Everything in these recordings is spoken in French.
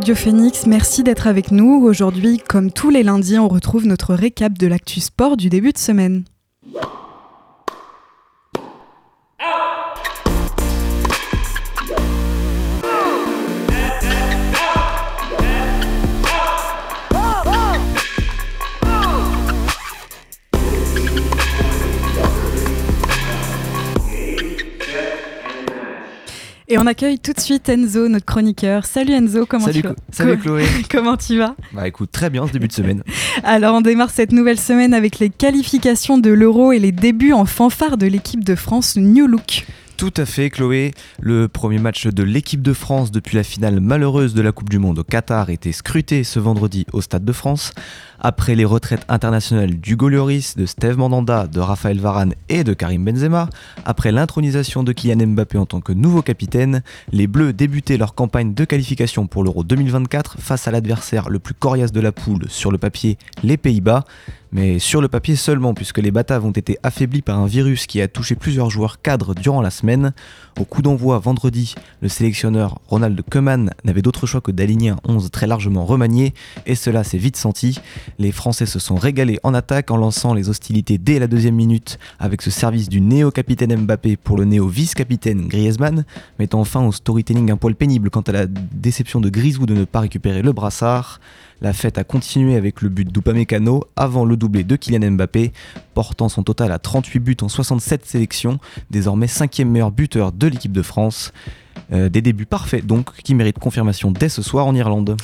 Radio Phoenix, merci d'être avec nous. Aujourd'hui, comme tous les lundis, on retrouve notre récap de l'actu sport du début de semaine. Et on accueille tout de suite Enzo, notre chroniqueur. Salut Enzo, comment tu vas Salut Chloé. comment tu vas Bah écoute, très bien ce début de semaine. Alors on démarre cette nouvelle semaine avec les qualifications de l'Euro et les débuts en fanfare de l'équipe de France New Look. Tout à fait, Chloé. Le premier match de l'équipe de France depuis la finale malheureuse de la Coupe du Monde au Qatar était scruté ce vendredi au Stade de France. Après les retraites internationales d'Hugo Lloris, de Steve Mandanda, de Raphaël Varane et de Karim Benzema, après l'intronisation de Kylian Mbappé en tant que nouveau capitaine, les Bleus débutaient leur campagne de qualification pour l'Euro 2024 face à l'adversaire le plus coriace de la poule sur le papier, les Pays-Bas mais sur le papier seulement, puisque les Bataves ont été affaiblis par un virus qui a touché plusieurs joueurs cadres durant la semaine. Au coup d'envoi vendredi, le sélectionneur Ronald Koeman n'avait d'autre choix que d'aligner un 11 très largement remanié, et cela s'est vite senti. Les Français se sont régalés en attaque en lançant les hostilités dès la deuxième minute, avec ce service du néo-capitaine Mbappé pour le néo-vice-capitaine Griezmann, mettant fin au storytelling un poil pénible quant à la déception de Grisou de ne pas récupérer le brassard. La fête a continué avec le but d'Upamecano avant le doublé de Kylian Mbappé, portant son total à 38 buts en 67 sélections, désormais cinquième meilleur buteur de l'équipe de France. Euh, des débuts parfaits donc qui méritent confirmation dès ce soir en Irlande.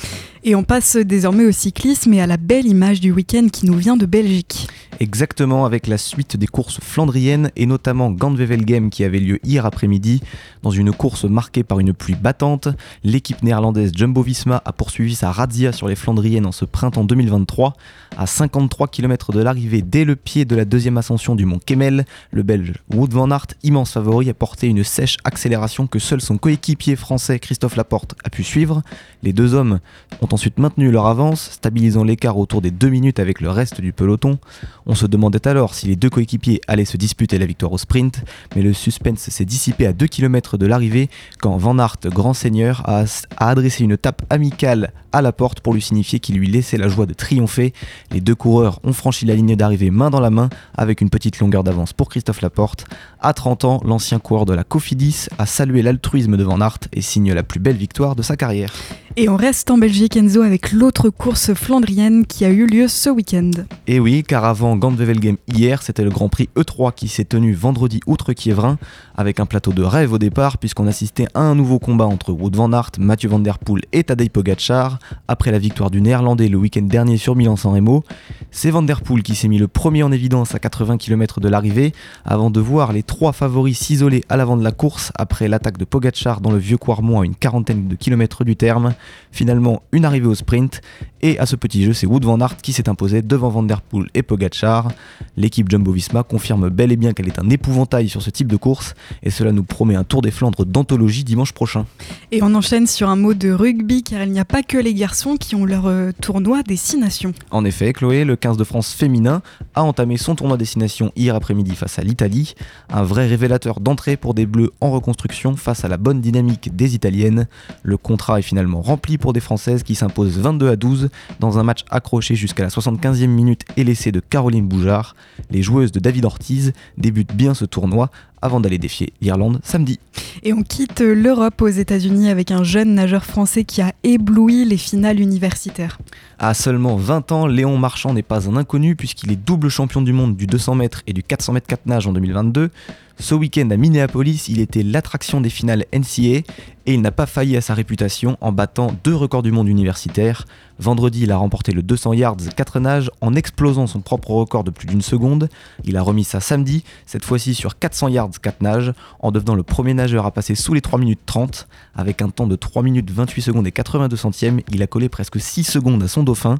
Et on passe désormais au cyclisme et à la belle image du week-end qui nous vient de Belgique. Exactement, avec la suite des courses flandriennes et notamment Gandwevelgem qui avait lieu hier après-midi. Dans une course marquée par une pluie battante, l'équipe néerlandaise Jumbo Visma a poursuivi sa razzia sur les Flandriennes en ce printemps 2023. À 53 km de l'arrivée, dès le pied de la deuxième ascension du mont Kemmel, le belge Wout van Aert, immense favori, a porté une sèche accélération que seul son coéquipier français Christophe Laporte a pu suivre. Les deux hommes ont ensuite maintenu leur avance, stabilisant l'écart autour des deux minutes avec le reste du peloton. On se demandait alors si les deux coéquipiers allaient se disputer la victoire au sprint, mais le suspense s'est dissipé à 2 km de l'arrivée quand Van Aert, grand seigneur, a, adressé une tape amicale à la porte pour lui signifier qu'il lui laissait la joie de triompher. Les deux coureurs ont franchi la ligne d'arrivée main dans la main avec une petite longueur d'avance pour Christophe Laporte. À 30 ans, l'ancien coureur de la Cofidis a salué l'altruisme de Van Aert et signe la plus belle victoire de sa carrière. Et on reste en Belgique, Enzo, avec l'autre course flandrienne qui a eu lieu ce week-end. Et oui, car avant Gandwevelgem hier, c'était le Grand Prix E3 qui s'est tenu vendredi outre Kievrin, avec un plateau de rêve au départ, puisqu'on assistait à un nouveau combat entre Wout van Aert, Mathieu van der Poel et Tadej Pogacar, après la victoire du Néerlandais le week-end dernier sur Milan-San Remo. C'est van der Poel qui s'est mis le premier en évidence à 80 km de l'arrivée, avant de voir les trois favoris s'isoler à l'avant de la course, après l'attaque de Pogacar dans le vieux Quarmont à une quarantaine de kilomètres du terme. Finalement, une arrivée au sprint, et à ce petit jeu, c'est Wood van Aert qui s'est imposé devant Van Der Poel et Pogacar. L'équipe Jumbo-Visma confirme bel et bien qu'elle est un épouvantail sur ce type de course, et cela nous promet un Tour des Flandres d'anthologie dimanche prochain. Et on enchaîne sur un mot de rugby, car il n'y a pas que les garçons qui ont leur euh, tournoi destination. En effet, Chloé, le 15 de France féminin a entamé son tournoi destination hier après-midi face à l'Italie, un vrai révélateur d'entrée pour des Bleus en reconstruction face à la bonne dynamique des Italiennes. Le contrat est finalement rempli pour des Françaises qui s'imposent 22 à 12 dans un match accroché jusqu'à la 75e minute et laissé de Caroline Boujard. Les joueuses de David Ortiz débutent bien ce tournoi avant d'aller défier l'Irlande samedi. Et on quitte l'Europe aux États-Unis avec un jeune nageur français qui a ébloui les finales universitaires. À seulement 20 ans, Léon Marchand n'est pas un inconnu puisqu'il est double champion du monde du 200 mètres et du 400 mètres 4 nage en 2022. Ce week-end à Minneapolis, il était l'attraction des finales NCA et il n'a pas failli à sa réputation en battant deux records du monde universitaire. Vendredi, il a remporté le 200 yards 4 nages en explosant son propre record de plus d'une seconde. Il a remis ça samedi, cette fois-ci sur 400 yards 4 nages, en devenant le premier nageur à passer sous les 3 minutes 30. Avec un temps de 3 minutes 28 secondes et 82 centièmes, il a collé presque 6 secondes à son dauphin.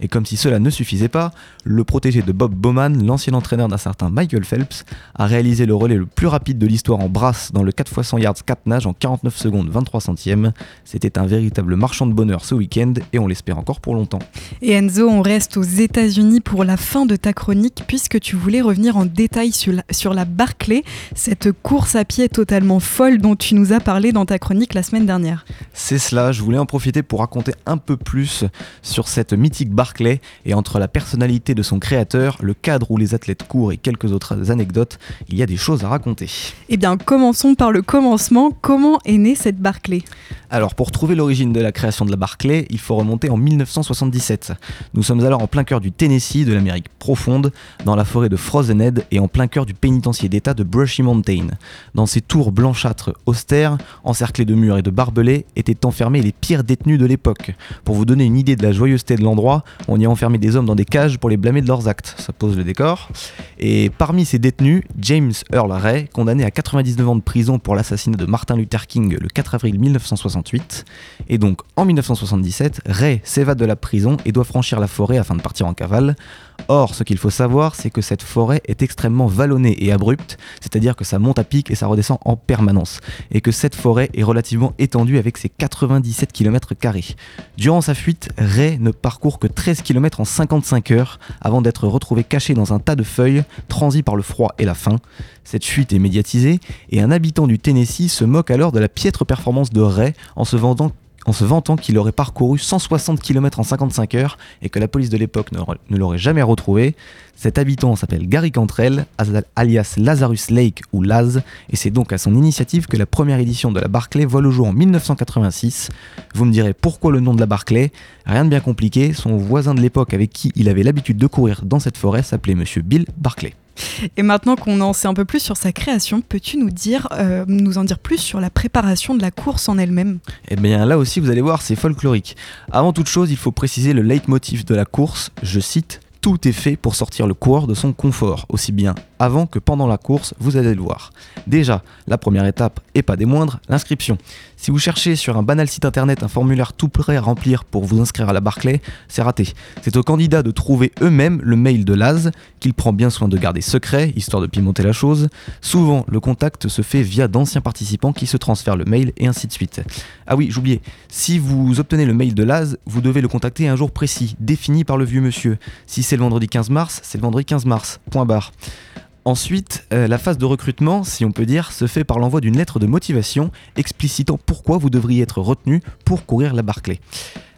Et comme si cela ne suffisait pas, le protégé de Bob Bowman, l'ancien entraîneur d'un certain Michael Phelps, a réalisé le relais le plus rapide de l'histoire en brasse dans le 4 x 100 yards 4 nages en 49 secondes 23 centièmes. C'était un véritable marchand de bonheur ce week-end et on l'espère encore pour longtemps. Et Enzo, on reste aux États-Unis pour la fin de ta chronique puisque tu voulais revenir en détail sur la, sur la Barclay, Cette course à pied totalement folle dont tu nous as parlé dans ta chronique la semaine dernière. C'est cela, je voulais en profiter pour raconter un peu plus sur cette mythique Barclay et entre la personnalité de son créateur, le cadre où les athlètes courent et quelques autres anecdotes, il y a des choses à raconter. Eh bien, commençons par le commencement. Comment est née cette Barclay? Alors, pour trouver l'origine de la création de la Barclay, il faut remonter en 1977. Nous sommes alors en plein cœur du Tennessee, de l'Amérique profonde, dans la forêt de Frozen Head et en plein cœur du pénitencier d'État de Dans ces tours blanchâtres austères, encerclées de murs et de barbelés, étaient enfermés les pires détenus de l'époque. Pour vous donner une idée de la joyeuseté de l'endroit, on y a enfermé des hommes dans des cages pour les blâmer de leurs actes. Ça pose le décor. Et parmi ces détenus, James Earl Ray, condamné à 99 ans de prison pour l'assassinat de Martin Luther King le 4 avril 1968. Et donc, en 1977, Ray s'évade de la prison et doit franchir la forêt afin de partir en cavale. Or, ce qu'il faut savoir, c'est que cette forêt est extrêmement vallonnée et abrupte, c'est-à-dire que ça monte à pic et ça redescend en permanence, et que cette forêt est relativement étendue avec ses 97 km. Durant sa fuite, Ray ne parcourt que 13 km en 55 heures avant d'être retrouvé caché dans un tas de feuilles, transi par le froid et la faim. Cette fuite est médiatisée, et un habitant du Tennessee se moque alors de la piètre performance de Ray en se vendant en se vantant qu'il aurait parcouru 160 km en 55 heures et que la police de l'époque ne, l'aurait jamais retrouvé. Cet habitant s'appelle Gary Cantrell, alias Lazarus Lake ou Laz, et c'est donc à son initiative que la première édition de la Barclay voit le jour en 1986. Vous me direz pourquoi le nom de la Barclay? Rien de bien compliqué, son voisin de l'époque avec qui il avait l'habitude de courir dans cette forêt s'appelait Monsieur Bill Barclay. Et maintenant qu'on en sait un peu plus sur sa création, peux-tu nous euh, en dire plus sur la préparation de la course en elle-même? Eh bien là aussi, vous allez voir, c'est folklorique. Avant toute chose, il faut préciser le leitmotiv de la course. Je cite tout est fait pour sortir le coureur de son confort, aussi bien avant que pendant la course, vous allez le voir. Déjà, la première étape, et pas des moindres, l'inscription. Si vous cherchez sur un banal site internet un formulaire tout prêt à remplir pour vous inscrire à la Barclay, c'est raté. C'est aux candidats de trouver eux-mêmes le mail de Laz, qu'il prend bien soin de garder secret, histoire de pimenter la chose. Souvent, le contact se fait via d'anciens participants qui se transfèrent le mail et ainsi de suite. Ah oui, j'oubliais, si vous obtenez le mail de Laz, vous devez le contacter un jour précis, défini par le vieux monsieur. Si c'est le vendredi 15 mars, c'est le vendredi 15 mars. Point barre. Ensuite, euh, la phase de recrutement, si on peut dire, se fait par l'envoi d'une lettre de motivation explicitant pourquoi vous devriez être retenu pour courir la Barclay.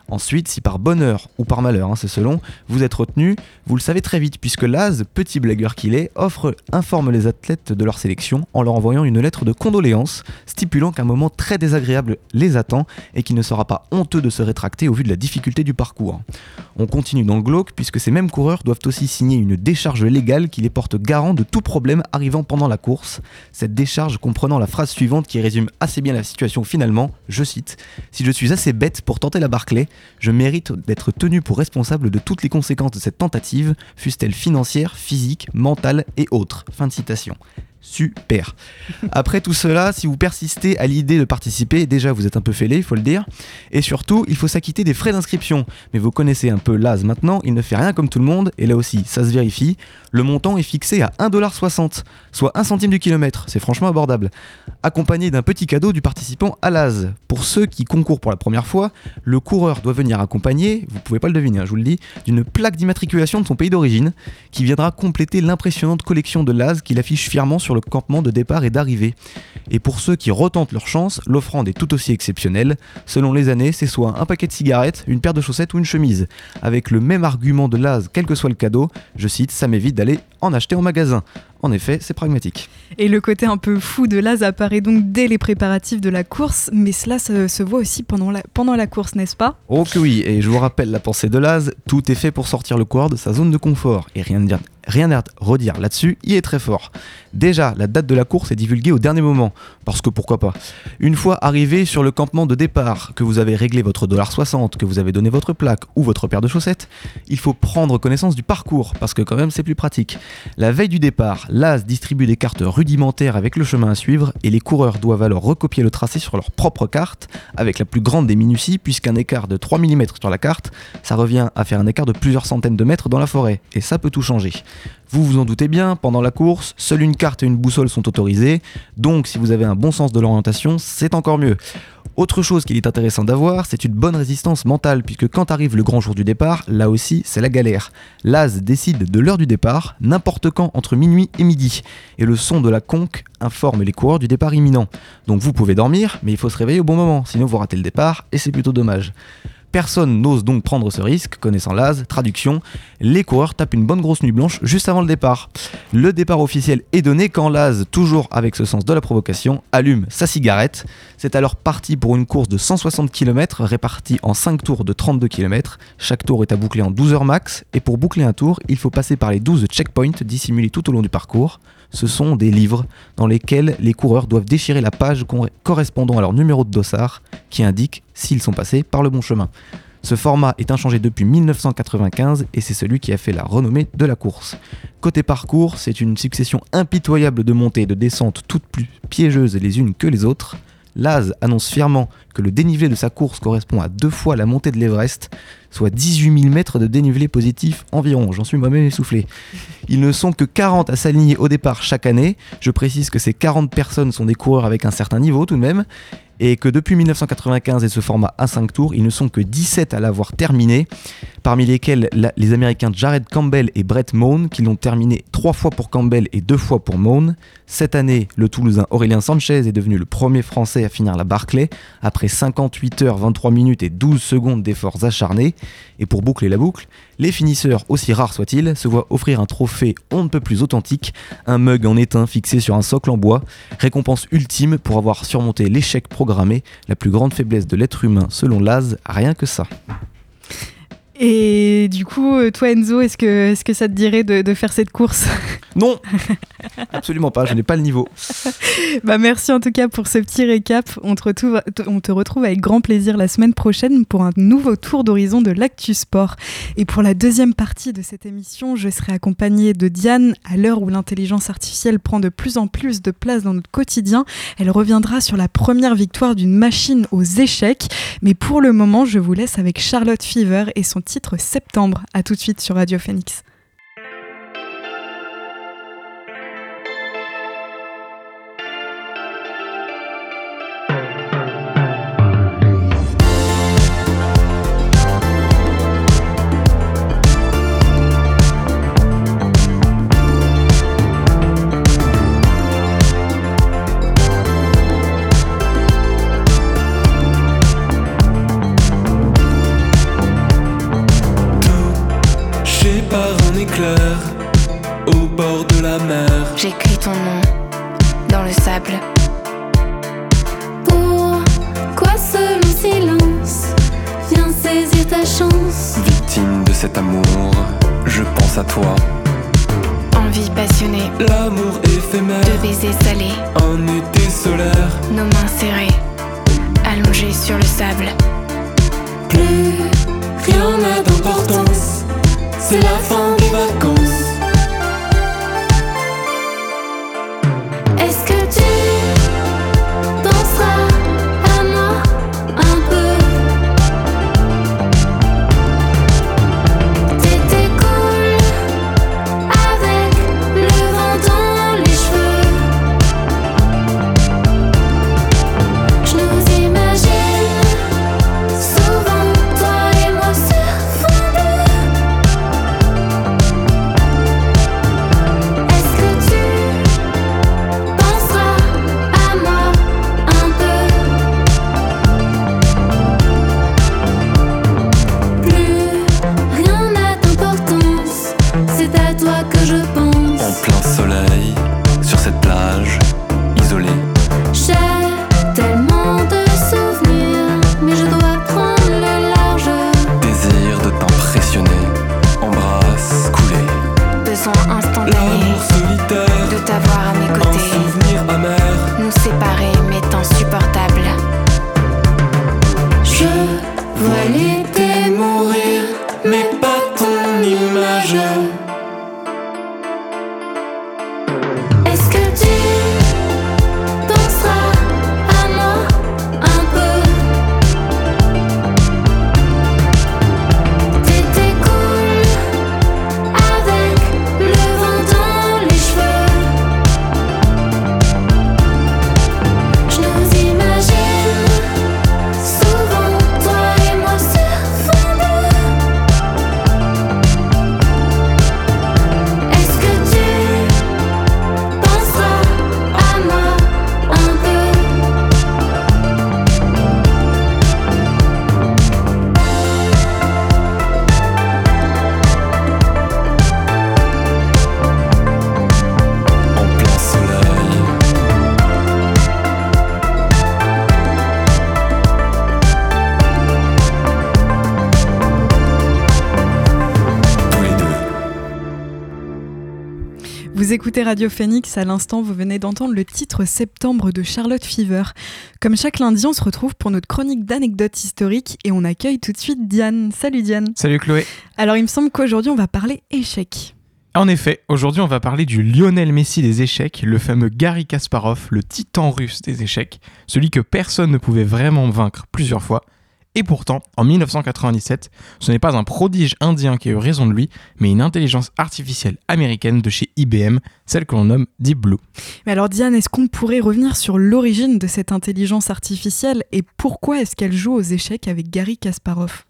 Ensuite, si par bonheur ou par malheur, hein, c'est selon, vous êtes retenu, vous le savez très vite puisque Laz, petit blagueur qu'il est, offre, informe les athlètes de leur sélection en leur envoyant une lettre de condoléances stipulant qu'un moment très désagréable les attend et qu'il ne sera pas honteux de se rétracter au vu de la difficulté du parcours. On continue dans le glauque puisque ces mêmes coureurs doivent aussi signer une décharge légale qui les porte garant de tout problème arrivant pendant la course. Cette décharge comprenant la phrase suivante qui résume assez bien la situation finalement, je cite, Si je suis assez bête pour tenter la Barclay, je mérite d'être tenu pour responsable de toutes les conséquences de cette tentative, fussent-elles financières, physiques, mentales et autres. Super. Après tout cela, si vous persistez à l'idée de participer, déjà vous êtes un peu fêlé, il faut le dire. Et surtout, il faut s'acquitter des frais d'inscription. Mais vous connaissez un peu l'AS maintenant, il ne fait rien comme tout le monde, et là aussi, ça se vérifie. Le montant est fixé à 1,60$, soit 1 centime du kilomètre. C'est franchement abordable. Accompagné d'un petit cadeau du participant à l'AS. Pour ceux qui concourent pour la première fois, le coureur doit venir accompagné, vous pouvez pas le deviner, hein, je vous le dis, d'une plaque d'immatriculation de son pays d'origine, qui viendra compléter l'impressionnante collection de l'AS qu'il affiche fièrement sur le campement de départ et d'arrivée. Et pour ceux qui retentent leur chance, l'offrande est tout aussi exceptionnelle. Selon les années, c'est soit un paquet de cigarettes, une paire de chaussettes ou une chemise. Avec le même argument de l'AS, quel que soit le cadeau, je cite, ça m'évite d'aller en acheter en magasin. En effet, c'est pragmatique. Et le côté un peu fou de Laz apparaît donc dès les préparatifs de la course, mais cela se, voit aussi pendant la, pendant la course, n'est-ce pas? Oh que oui, et je vous rappelle la pensée de Laz, tout est fait pour sortir le coureur de sa zone de confort, et rien, dire, rien à redire là-dessus, il est très fort. Déjà, la date de la course est divulguée au dernier moment, parce que pourquoi pas? Une fois arrivé sur le campement de départ, que vous avez réglé votre dollar 60, que vous avez donné votre plaque ou votre paire de chaussettes, il faut prendre connaissance du parcours, parce que quand même c'est plus pratique. La veille du départ, l'AS distribue des cartes rudimentaires avec le chemin à suivre, et les coureurs doivent alors recopier le tracé sur leur propre carte, avec la plus grande des minuties, puisqu'un écart de 3 mm sur la carte, ça revient à faire un écart de plusieurs centaines de mètres dans la forêt, et ça peut tout changer. Vous vous en doutez bien, pendant la course, seule une carte et une boussole sont autorisées, donc si vous avez un bon sens de l'orientation, c'est encore mieux. Autre chose qu'il est intéressant d'avoir, c'est une bonne résistance mentale, puisque quand arrive le grand jour du départ, là aussi, c'est la galère. L'AS décide de l'heure du départ, n'importe n'importe quand entre minuit et midi. Et le son de la conque informe les coureurs du départ imminent. Donc vous pouvez dormir, mais il faut se réveiller au bon moment, sinon vous ratez le départ et c'est plutôt dommage. Personne n'ose donc prendre ce risque, connaissant l'AS. Traduction, les coureurs tapent une bonne grosse nuit blanche juste avant le départ. Le départ officiel est donné quand l'AS, toujours avec ce sens de la provocation, allume sa cigarette. C'est alors parti pour une course de 160 km répartie en 5 tours de 32 km. Chaque tour est à boucler en 12 heures max, et pour boucler un tour, il faut passer par les 12 checkpoints dissimulés tout au long du parcours ce sont des livres dans lesquels les coureurs doivent déchirer la page correspondant à leur numéro de dossard qui indique s'ils sont passés par le bon chemin. Ce format est inchangé depuis 1995 et c'est celui qui a fait la renommée de la course. Côté parcours, c'est une succession impitoyable de montées et de descentes toutes plus piégeuses les unes que les autres. Laz annonce fièrement que le dénivelé de sa course correspond à deux fois la montée de l'Everest, soit 18 000 mètres de dénivelé positif environ. J'en suis moi-même essoufflé. Ils ne sont que 40 à s'aligner au départ chaque année. Je précise que ces 40 personnes sont des coureurs avec un certain niveau tout de même et que depuis 1995 et ce format à 5 tours, ils ne sont que 17 à l'avoir terminé, parmi lesquels les Américains Jared Campbell et Brett Moan, qui l'ont terminé 3 fois pour Campbell et 2 fois pour Moan. Cette année, le Toulousain Aurélien Sanchez est devenu le premier Français à finir la Barclay, après 58 heures, 23 minutes et 12 secondes d'efforts acharnés. Et pour boucler la boucle, les finisseurs, aussi rares soient-ils, se voient offrir un trophée on ne peut plus authentique, un mug en étain fixé sur un socle en bois, récompense ultime pour avoir surmonté l'échec programmé, la plus grande faiblesse de l'être humain selon Laz, rien que ça. Et du coup, euh, toi Enzo, est-ce que, est que ça te dirait de, faire cette course Non Absolument pas, je n'ai pas le niveau. bah merci en tout cas pour ce petit récap. On te, retrouve, on te retrouve avec grand plaisir la semaine prochaine pour un nouveau tour d'horizon de l'actu sport. Et pour la deuxième partie de cette émission, je serai accompagnée de Diane. À l'heure où l'intelligence artificielle prend de plus en plus de place dans notre quotidien, elle reviendra sur la première victoire d'une machine aux échecs. Mais pour le moment, je vous laisse avec Charlotte Fever et son titre Septembre. À tout de suite sur Radio Phoenix. J'écris ton nom dans le sable. Pourquoi seul en silence Viens saisir ta chance? Victime de cet amour, je pense à toi. Envie passionnée, l'amour éphémère, de baisers salés, un été solaire, nos mains serrées, allongées sur le sable. Plus rien n'a d'importance, c'est la fin des vacances. Elle Vous écoutez Radio Phoenix, à l'instant vous venez d'entendre le titre Septembre de Charlotte Fever. Comme chaque lundi, on se retrouve pour notre chronique d'anecdotes historiques et on accueille tout de suite Diane. Salut Diane. Salut Chloé. Alors il me semble qu'aujourd'hui on va parler échecs. En effet, aujourd'hui on va parler du Lionel Messi des échecs, le fameux Gary Kasparov, le titan russe des échecs, celui que personne ne pouvait vraiment vaincre plusieurs fois. Et pourtant, en 1997, ce n'est pas un prodige indien qui a eu raison de lui, mais une intelligence artificielle américaine de chez IBM, celle que l'on nomme Deep Blue. Mais alors Diane, est-ce qu'on pourrait revenir sur l'origine de cette intelligence artificielle et pourquoi est-ce qu'elle joue aux échecs avec Gary Kasparov?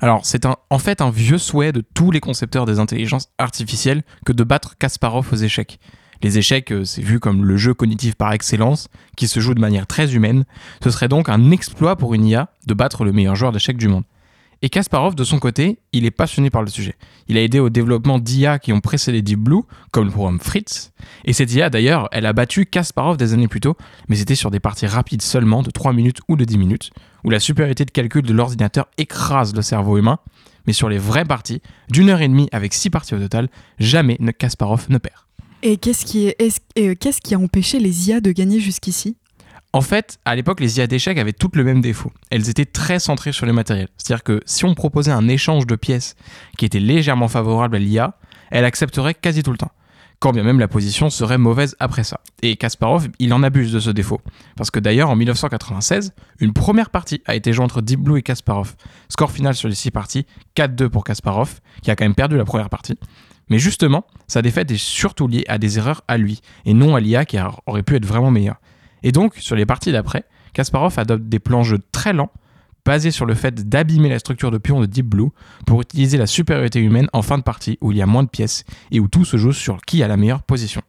Alors, c'est en fait un vieux souhait de tous les concepteurs des intelligences artificielles que de battre Kasparov aux échecs. Les échecs, euh, c'est vu comme le jeu cognitif par excellence, qui se joue de manière très humaine. Ce serait donc un exploit pour une IA de battre le meilleur joueur d'échecs du monde. Et Kasparov, de son côté, il est passionné par le sujet. Il a aidé au développement d'IA qui ont précédé Deep Blue, comme le programme Fritz. Et cette IA, d'ailleurs, elle a battu Kasparov des années plus tôt, mais c'était sur des parties rapides seulement, de 3 minutes ou de 10 minutes, où la supériorité de calcul de l'ordinateur écrase le cerveau humain. Mais sur les vraies parties, d'une heure et demie avec 6 parties au total, jamais Kasparov ne perd. Et qu'est-ce qui, euh, qu'est-ce qui a empêché les IA de gagner jusqu'ici? En fait, à l'époque, les IA d'échecs avaient toutes le même défaut. Elles étaient très centrées sur les matériels. C'est-à-dire que si on proposait un échange de pièces qui était légèrement favorable à l'IA, elle accepterait quasi tout le temps. Quand bien même la position serait mauvaise après ça. Et Kasparov, il en abuse de ce défaut. Parce que d'ailleurs, en 1996, une première partie a été jouée entre Deep Blue et Kasparov. Score final sur les 6 parties, 4-2 pour Kasparov, qui a quand même perdu la première partie. Mais justement, sa défaite est surtout liée à des erreurs à lui, et non à l'IA qui aurait pu être vraiment meilleure. Et donc, sur les parties d'après, Kasparov adopte des plans jeux très lents, basés sur le fait d'abîmer la structure de pion de Deep Blue pour utiliser la supériorité humaine en fin de partie où il y a moins de pièces et où tout se joue sur qui a la meilleure position.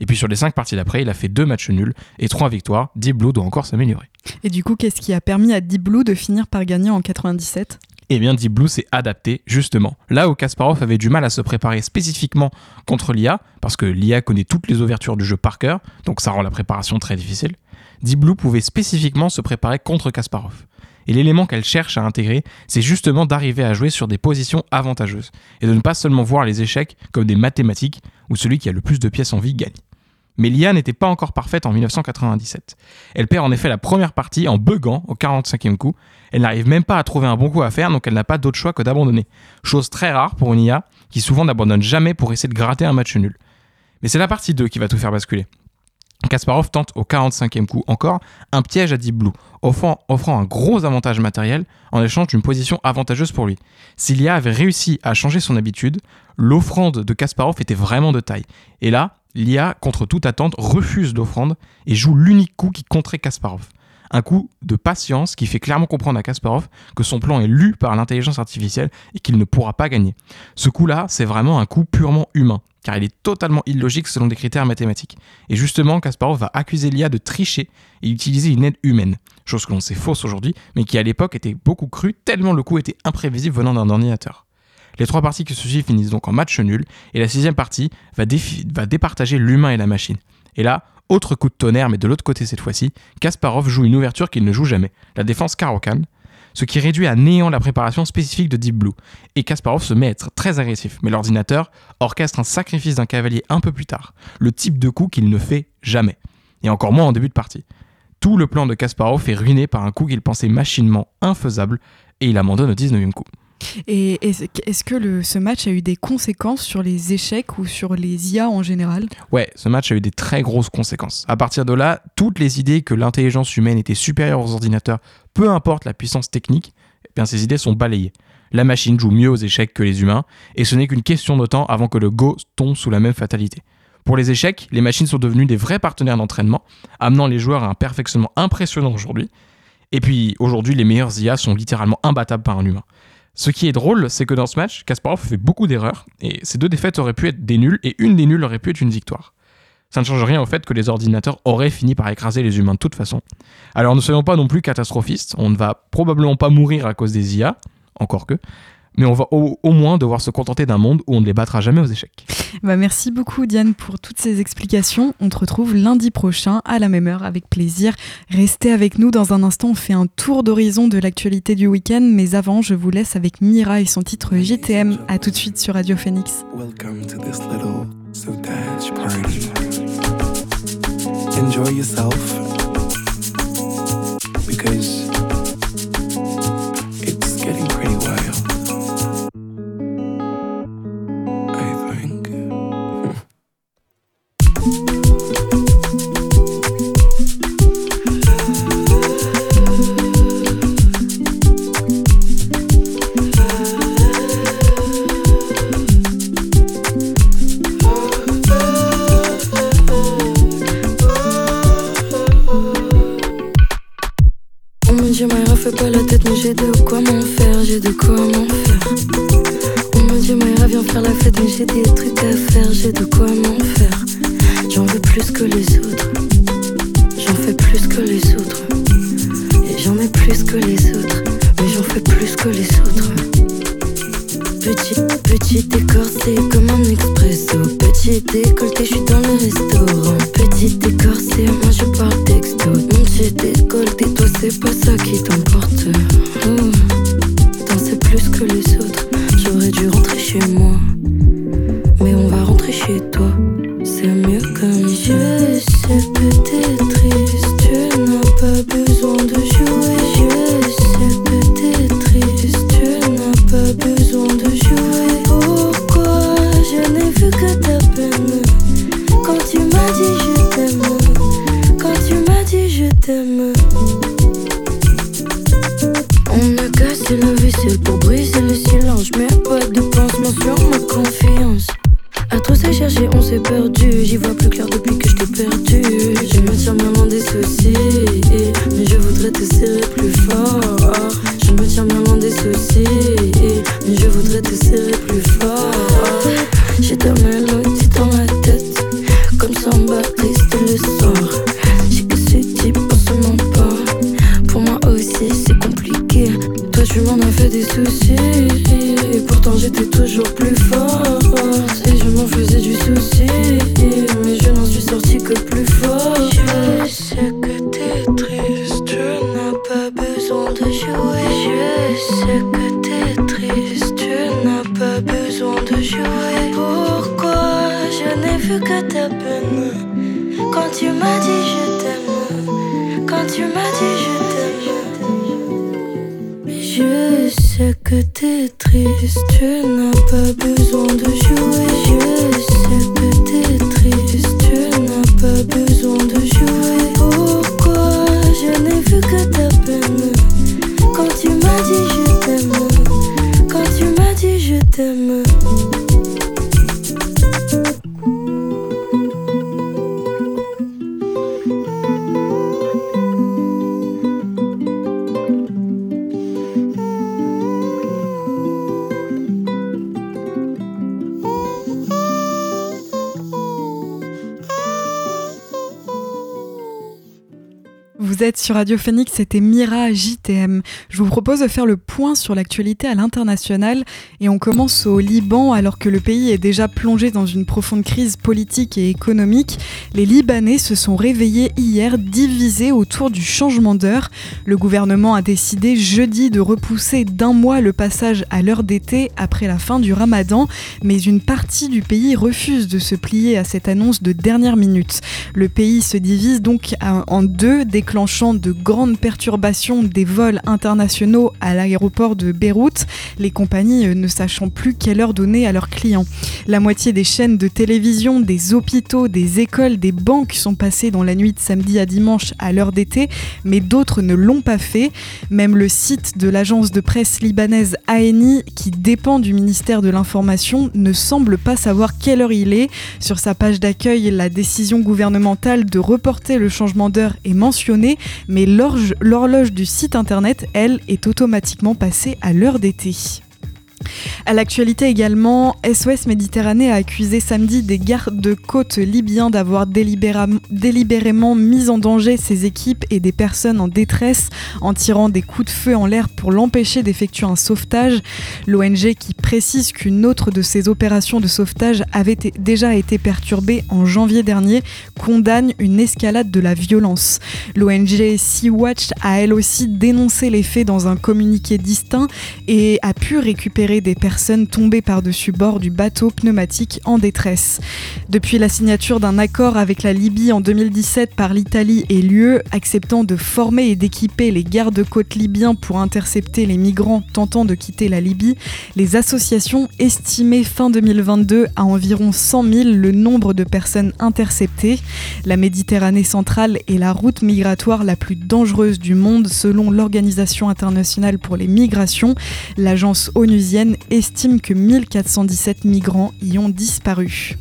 Et puis sur les 5 parties d'après, il a fait 2 matchs nuls et 3 victoires. Deep Blue doit encore s'améliorer. Et du coup, qu'est-ce qui a permis à Deep Blue de finir par gagner en 97 eh bien, Deep Blue s'est adapté, justement. Là où Kasparov avait du mal à se préparer spécifiquement contre l'IA, parce que l'IA connaît toutes les ouvertures du jeu par cœur, donc ça rend la préparation très difficile, Deep Blue pouvait spécifiquement se préparer contre Kasparov. Et l'élément qu'elle cherche à intégrer, c'est justement d'arriver à jouer sur des positions avantageuses, et de ne pas seulement voir les échecs comme des mathématiques où celui qui a le plus de pièces en vie gagne. Mais l'IA n'était pas encore parfaite en 1997. Elle perd en effet la première partie en buguant au 45e coup. Elle n'arrive même pas à trouver un bon coup à faire, donc elle n'a pas d'autre choix que d'abandonner. Chose très rare pour une IA qui souvent n'abandonne jamais pour essayer de gratter un match nul. Mais c'est la partie 2 qui va tout faire basculer. Kasparov tente au 45e coup encore un piège à Deep Blue, offrant, un gros avantage matériel en échange d'une position avantageuse pour lui. Si l'IA avait réussi à changer son habitude, l'offrande de Kasparov était vraiment de taille. Et là, l'IA, contre toute attente, refuse l'offrande et joue l'unique coup qui compterait Kasparov. Un coup de patience qui fait clairement comprendre à Kasparov que son plan est lu par l'intelligence artificielle et qu'il ne pourra pas gagner. Ce coup-là, c'est vraiment un coup purement humain, car il est totalement illogique selon des critères mathématiques. Et justement, Kasparov va accuser l'IA de tricher et utiliser une aide humaine, chose que l'on sait fausse aujourd'hui, mais qui à l'époque était beaucoup crue tellement le coup était imprévisible venant d'un ordinateur. Les trois parties qui se suivent finissent donc en match nul, et la sixième partie va, va départager l'humain et la machine. Et là, autre coup de tonnerre, mais de l'autre côté cette fois-ci, Kasparov joue une ouverture qu'il ne joue jamais, la défense Karokan, ce qui réduit à néant la préparation spécifique de Deep Blue. Et Kasparov se met à être très agressif, mais l'ordinateur orchestre un sacrifice d'un cavalier un peu plus tard, le type de coup qu'il ne fait jamais, et encore moins en début de partie. Tout le plan de Kasparov est ruiné par un coup qu'il pensait machinement infaisable, et il abandonne au 19e coup. Et est-ce que ce match a eu des conséquences sur les échecs ou sur les IA en général? Ouais, ce match a eu des très grosses conséquences. À partir de là, toutes les idées que l'intelligence humaine était supérieure aux ordinateurs, peu importe la puissance technique, eh bien ces idées sont balayées. La machine joue mieux aux échecs que les humains, et ce n'est qu'une question de temps avant que le Go tombe sous la même fatalité. Pour les échecs, les machines sont devenues des vrais partenaires d'entraînement, amenant les joueurs à un perfectionnement impressionnant aujourd'hui. Et puis aujourd'hui, les meilleurs IA sont littéralement imbattables par un humain. Ce qui est drôle, c'est que dans ce match, Kasparov fait beaucoup d'erreurs, et ces deux défaites auraient pu être des nuls, et une des nuls aurait pu être une victoire. Ça ne change rien au fait que les ordinateurs auraient fini par écraser les humains de toute façon. Alors ne soyons pas non plus catastrophistes, on ne va probablement pas mourir à cause des IA, encore que, mais on va au, moins devoir se contenter d'un monde où on ne les battra jamais aux échecs. Bah merci beaucoup Diane pour toutes ces explications. On te retrouve lundi prochain à la même heure avec plaisir. Restez avec nous dans un instant, on fait un tour d'horizon de l'actualité du week-end, mais avant je vous laisse avec Mira et son titre JTM. A tout de suite sur Radio Phoenix. Welcome to this little party. Enjoy yourself because les autres Mais j'en fais plus que les autres. Petit, petit écorcé comme un expresso. Petit décolleté, je dans le restaurant. Petit écorcé, moi je parle texto. Mon j'ai décolleté, toi c'est pas ça qui t'emporte. Oh, on s'est perdu. Tu m'as dit je t'aime. Je sais que t'es triste, tu n'as pas besoin de jouer. Je sur Radio Phoenix, c'était Mira JTM. Je vous propose de faire le point sur l'actualité à l'international et on commence au Liban alors que le pays est déjà plongé dans une profonde crise politique et économique. Les Libanais se sont réveillés hier divisés autour du changement d'heure. Le gouvernement a décidé jeudi de repousser d'un mois le passage à l'heure d'été après la fin du ramadan, mais une partie du pays refuse de se plier à cette annonce de dernière minute. Le pays se divise donc en deux, déclenchant de grandes perturbations des vols internationaux à l'aéroport de Beyrouth, les compagnies ne sachant plus quelle heure donner à leurs clients. La moitié des chaînes de télévision, des hôpitaux, des écoles, des banques sont passées dans la nuit de samedi à dimanche à l'heure d'été, mais d'autres ne l'ont pas fait. Même le site de l'agence de presse libanaise ANI, qui dépend du ministère de l'Information, ne semble pas savoir quelle heure il est. Sur sa page d'accueil, la décision gouvernementale de reporter le changement d'heure est mentionnée, mais l'horloge du site internet, elle, est automatiquement passée à l'heure d'été. À l'actualité également, SOS Méditerranée a accusé samedi des gardes-côtes libyens d'avoir délibérément mis en danger ses équipes et des personnes en détresse en tirant des coups de feu en l'air pour l'empêcher d'effectuer un sauvetage. L'ONG qui précise qu'une autre de ses opérations de sauvetage avait déjà été perturbée en janvier dernier condamne une escalade de la violence. L'ONG Sea-Watch a elle aussi dénoncé les faits dans un communiqué distinct et a pu récupérer des personnes tombées par-dessus bord du bateau pneumatique en détresse. Depuis la signature d'un accord avec la Libye en 2017 par l'Italie et l'UE, acceptant de former et d'équiper les gardes-côtes libyens pour intercepter les migrants tentant de quitter la Libye, les associations estimaient fin 2022 à environ 100 000 le nombre de personnes interceptées. La Méditerranée centrale est la route migratoire la plus dangereuse du monde selon l'Organisation internationale pour les migrations. L'agence onusienne estime que 1417 migrants y ont disparu.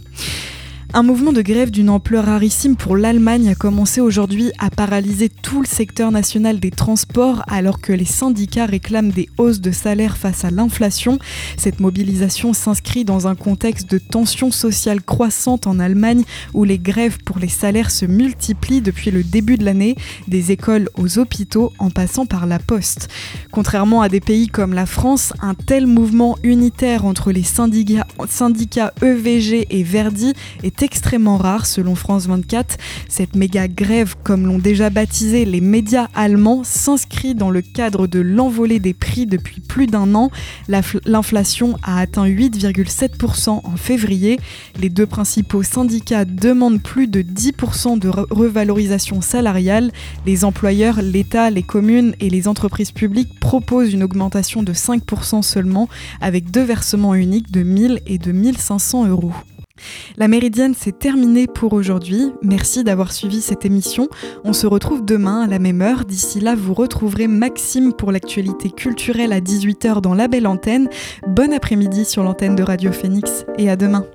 Un mouvement de grève d'une ampleur rarissime pour l'Allemagne a commencé aujourd'hui à paralyser tout le secteur national des transports alors que les syndicats réclament des hausses de salaire face à l'inflation. Cette mobilisation s'inscrit dans un contexte de tension sociale croissante en Allemagne où les grèves pour les salaires se multiplient depuis le début de l'année, des écoles aux hôpitaux en passant par la poste. Contrairement à des pays comme la France, un tel mouvement unitaire entre les syndicats, syndicats EVG et Verdi est extrêmement rare selon France 24. Cette méga grève, comme l'ont déjà baptisé les médias allemands, s'inscrit dans le cadre de l'envolée des prix depuis plus d'un an. L'inflation a atteint 8,7% en février. Les deux principaux syndicats demandent plus de 10% de revalorisation salariale. Les employeurs, l'État, les communes et les entreprises publiques proposent une augmentation de 5% seulement, avec deux versements uniques de 1000 et de 1500 euros. La Méridienne, c'est terminé pour aujourd'hui. Merci d'avoir suivi cette émission. On se retrouve demain à la même heure. D'ici là, vous retrouverez Maxime pour l'actualité culturelle à 18h dans la belle antenne. Bon après-midi sur l'antenne de Radio Phoenix et à demain.